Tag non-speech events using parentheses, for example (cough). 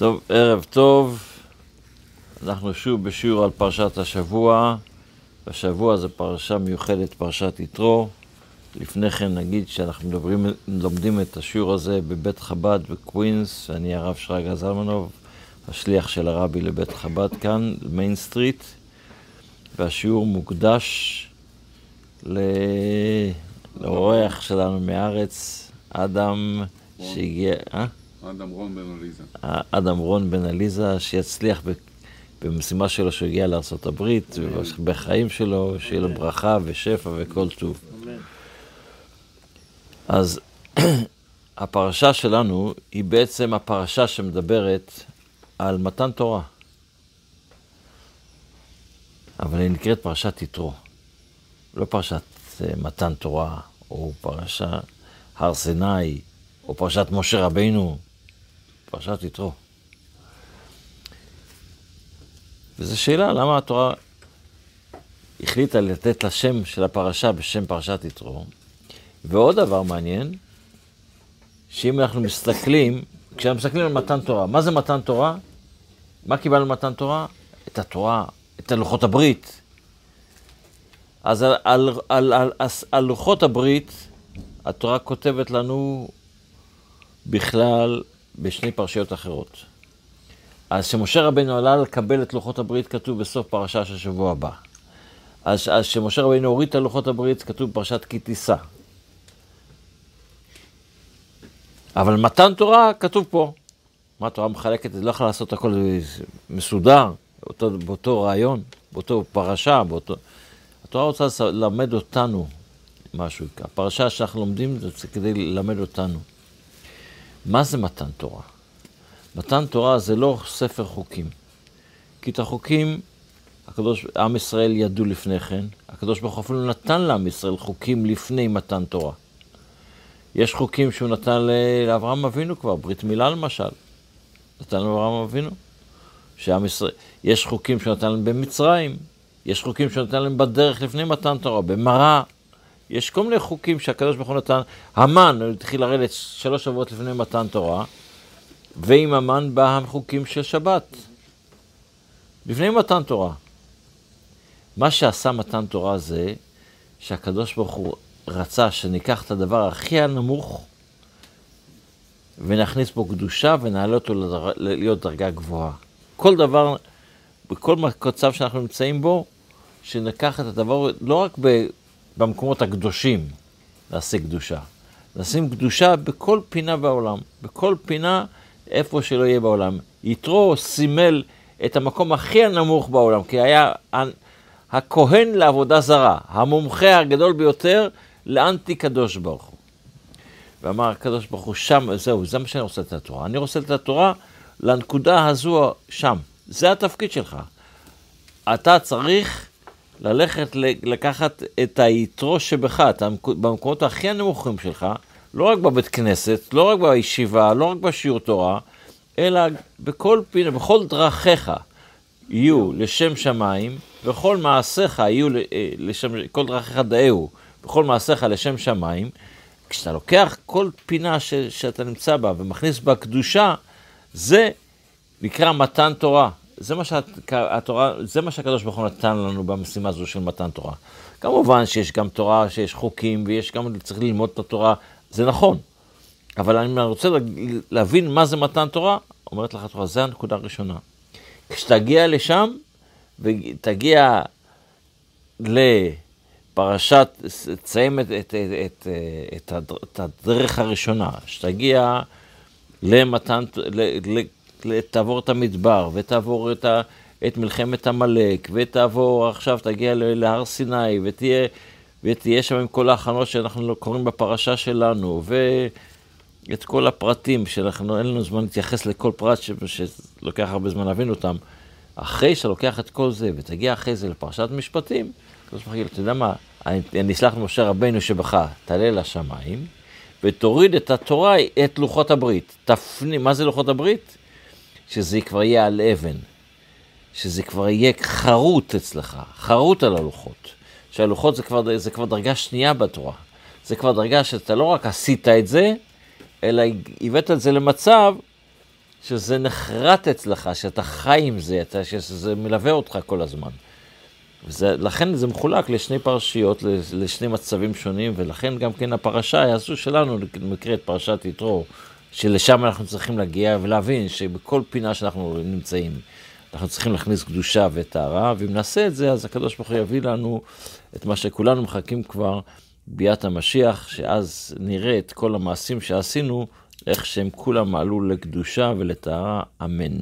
טוב, ערב טוב. אנחנו שוב בשיעור על פרשת השבוע. השבוע זו פרשה מיוחדת, פרשת יתרו. לפני כן נגיד שאנחנו מדברים, לומדים את השיעור הזה בבית חב"ד בקווינס, אני הרב שרגא זלמנוב, השליח של הרבי לבית חב"ד כאן, Main Street, והשיעור מוקדש לאורח שלנו מארץ, אדם שהגיע... אה? אדם רון בן עליזה. אדם רון בן עליזה, שיצליח במשימה שלו שהוא הגיע לארה"ב, ובחיים שלו, שיהיה לו ברכה ושפע וכל טוב. אז (clears throat) הפרשה שלנו היא בעצם הפרשה שמדברת על מתן תורה. אבל היא נקראת פרשת יתרו. לא פרשת אה, מתן תורה, או פרשה הר סיני, או פרשת משה רבינו, פרשת יתרו. וזו שאלה, למה התורה החליטה לתת לשם של הפרשה בשם פרשת יתרו? ועוד דבר מעניין, שאם אנחנו מסתכלים, כשאנחנו מסתכלים על מתן תורה, מה זה מתן תורה? מה קיבלנו מתן תורה? את התורה, את הלוחות הברית. אז על, על, על, על, על, על לוחות הברית, התורה כותבת לנו בכלל בשני פרשיות אחרות. אז כשמשה רבנו עלה לקבל את לוחות הברית, כתוב בסוף פרשה של שבוע הבא. אז כשמשה רבנו הוריד את לוחות הברית, כתוב בפרשת כי תישא. אבל מתן תורה כתוב פה. מה התורה מחלקת? לא יכולה לעשות הכל מסודר, באותו, באותו רעיון, באותו פרשה, באותו... התורה רוצה ללמד אותנו משהו. הפרשה שאנחנו לומדים זה כדי ללמד אותנו. מה זה מתן תורה? מתן תורה זה לא ספר חוקים. כי את החוקים, הקדוש, עם ישראל ידעו לפני כן, הקדוש ברוך הוא אפילו נתן לעם ישראל חוקים לפני מתן תורה. יש חוקים שהוא נתן לאברהם אבינו כבר, ברית מילה למשל. נתן לאברהם אבינו. שעם ישראל, יש חוקים שהוא נתן להם במצרים, יש חוקים שהוא נתן להם בדרך לפני מתן תורה, במראה. יש כל מיני חוקים שהקדוש ברוך הוא נתן. המן התחיל לרדת שלוש שבועות לפני מתן תורה, ועם המן בא החוקים של שבת. לפני מתן תורה. מה שעשה מתן תורה זה שהקדוש ברוך הוא רצה שניקח את הדבר הכי הנמוך ונכניס בו קדושה ונעלה אותו. להיות דרגה גבוהה. כל דבר, בכל מצב שאנחנו נמצאים בו, שניקח את הדבר, לא רק. במקומות הקדושים נעשה קדושה, נשים קדושה בכל פינה בעולם, בכל פינה איפה שלא יהיה בעולם. יתרו סימל את המקום הכי הנמוך בעולם, כי היה הכהן לעבודה זרה, המומחה הגדול ביותר לאנטי קדוש ברוך הוא. ואמר הקדוש ברוך הוא, שם, זהו, זה מה שאני רוצה את התורה. אני רוצה את התורה לנקודה הזו שם. זה התפקיד שלך. אתה צריך ללכת לקחת את היתרו שבך, אתה במקומות הכי הנמוכים שלך, לא רק בבית כנסת, לא רק בישיבה, לא רק בשיעור תורה, אלא בכל פינה, בכל דרכיך יהיו לשם שמיים, וכל מעשיך יהיו אה, לשם, כל דרכיך דאהו, בכל מעשיך לשם שמיים. כשאתה לוקח כל פינה ש, שאתה נמצא בה ומכניס בה קדושה, זה נקרא מתן תורה. זה מה, שהתורה, זה מה שהקדוש ברוך הוא נתן לנו במשימה הזו של מתן תורה. כמובן שיש גם תורה, שיש חוקים, ויש גם, צריך ללמוד את התורה, זה נכון. אבל אני רוצה להבין מה זה מתן תורה, אומרת לך התורה, זה הנקודה הראשונה. כשתגיע לשם, ותגיע לפרשת, תסיים את, את, את, את, את הדרך הראשונה, שתגיע למתן, תעבור את המדבר, ותעבור את, ה, את מלחמת עמלק, ותעבור עכשיו, תגיע להר סיני, ותהיה... ותהיה שם עם כל ההכנות שאנחנו קוראים בפרשה שלנו, ואת כל הפרטים שאנחנו, אין לנו זמן להתייחס לכל פרט ש... שלוקח הרבה זמן להבין אותם. אחרי שאתה לוקח את כל זה, ותגיע אחרי זה לפרשת משפטים, אתה יודע מה, אני אסלח למשה רבנו שבכה, תעלה לשמיים, ותוריד את התורה, את לוחות הברית. תפנים, מה זה לוחות הברית? שזה כבר יהיה על אבן, שזה כבר יהיה חרוט אצלך, חרוט על הלוחות. שהלוחות זה כבר, זה כבר דרגה שנייה בתורה. זה כבר דרגה שאתה לא רק עשית את זה, אלא הבאת את זה למצב שזה נחרט אצלך, שאתה חי עם זה, אתה, שזה מלווה אותך כל הזמן. וזה, לכן זה מחולק לשני פרשיות, לשני מצבים שונים, ולכן גם כן הפרשה הזו שלנו נקראת פרשת יתרו, שלשם אנחנו צריכים להגיע ולהבין שבכל פינה שאנחנו נמצאים, אנחנו צריכים להכניס קדושה וטהרה, ואם נעשה את זה, אז הקדוש ברוך הוא יביא לנו את מה שכולנו מחכים כבר, ביאת המשיח, שאז נראה את כל המעשים שעשינו, איך שהם כולם מעלו לקדושה ולטהרה, אמן.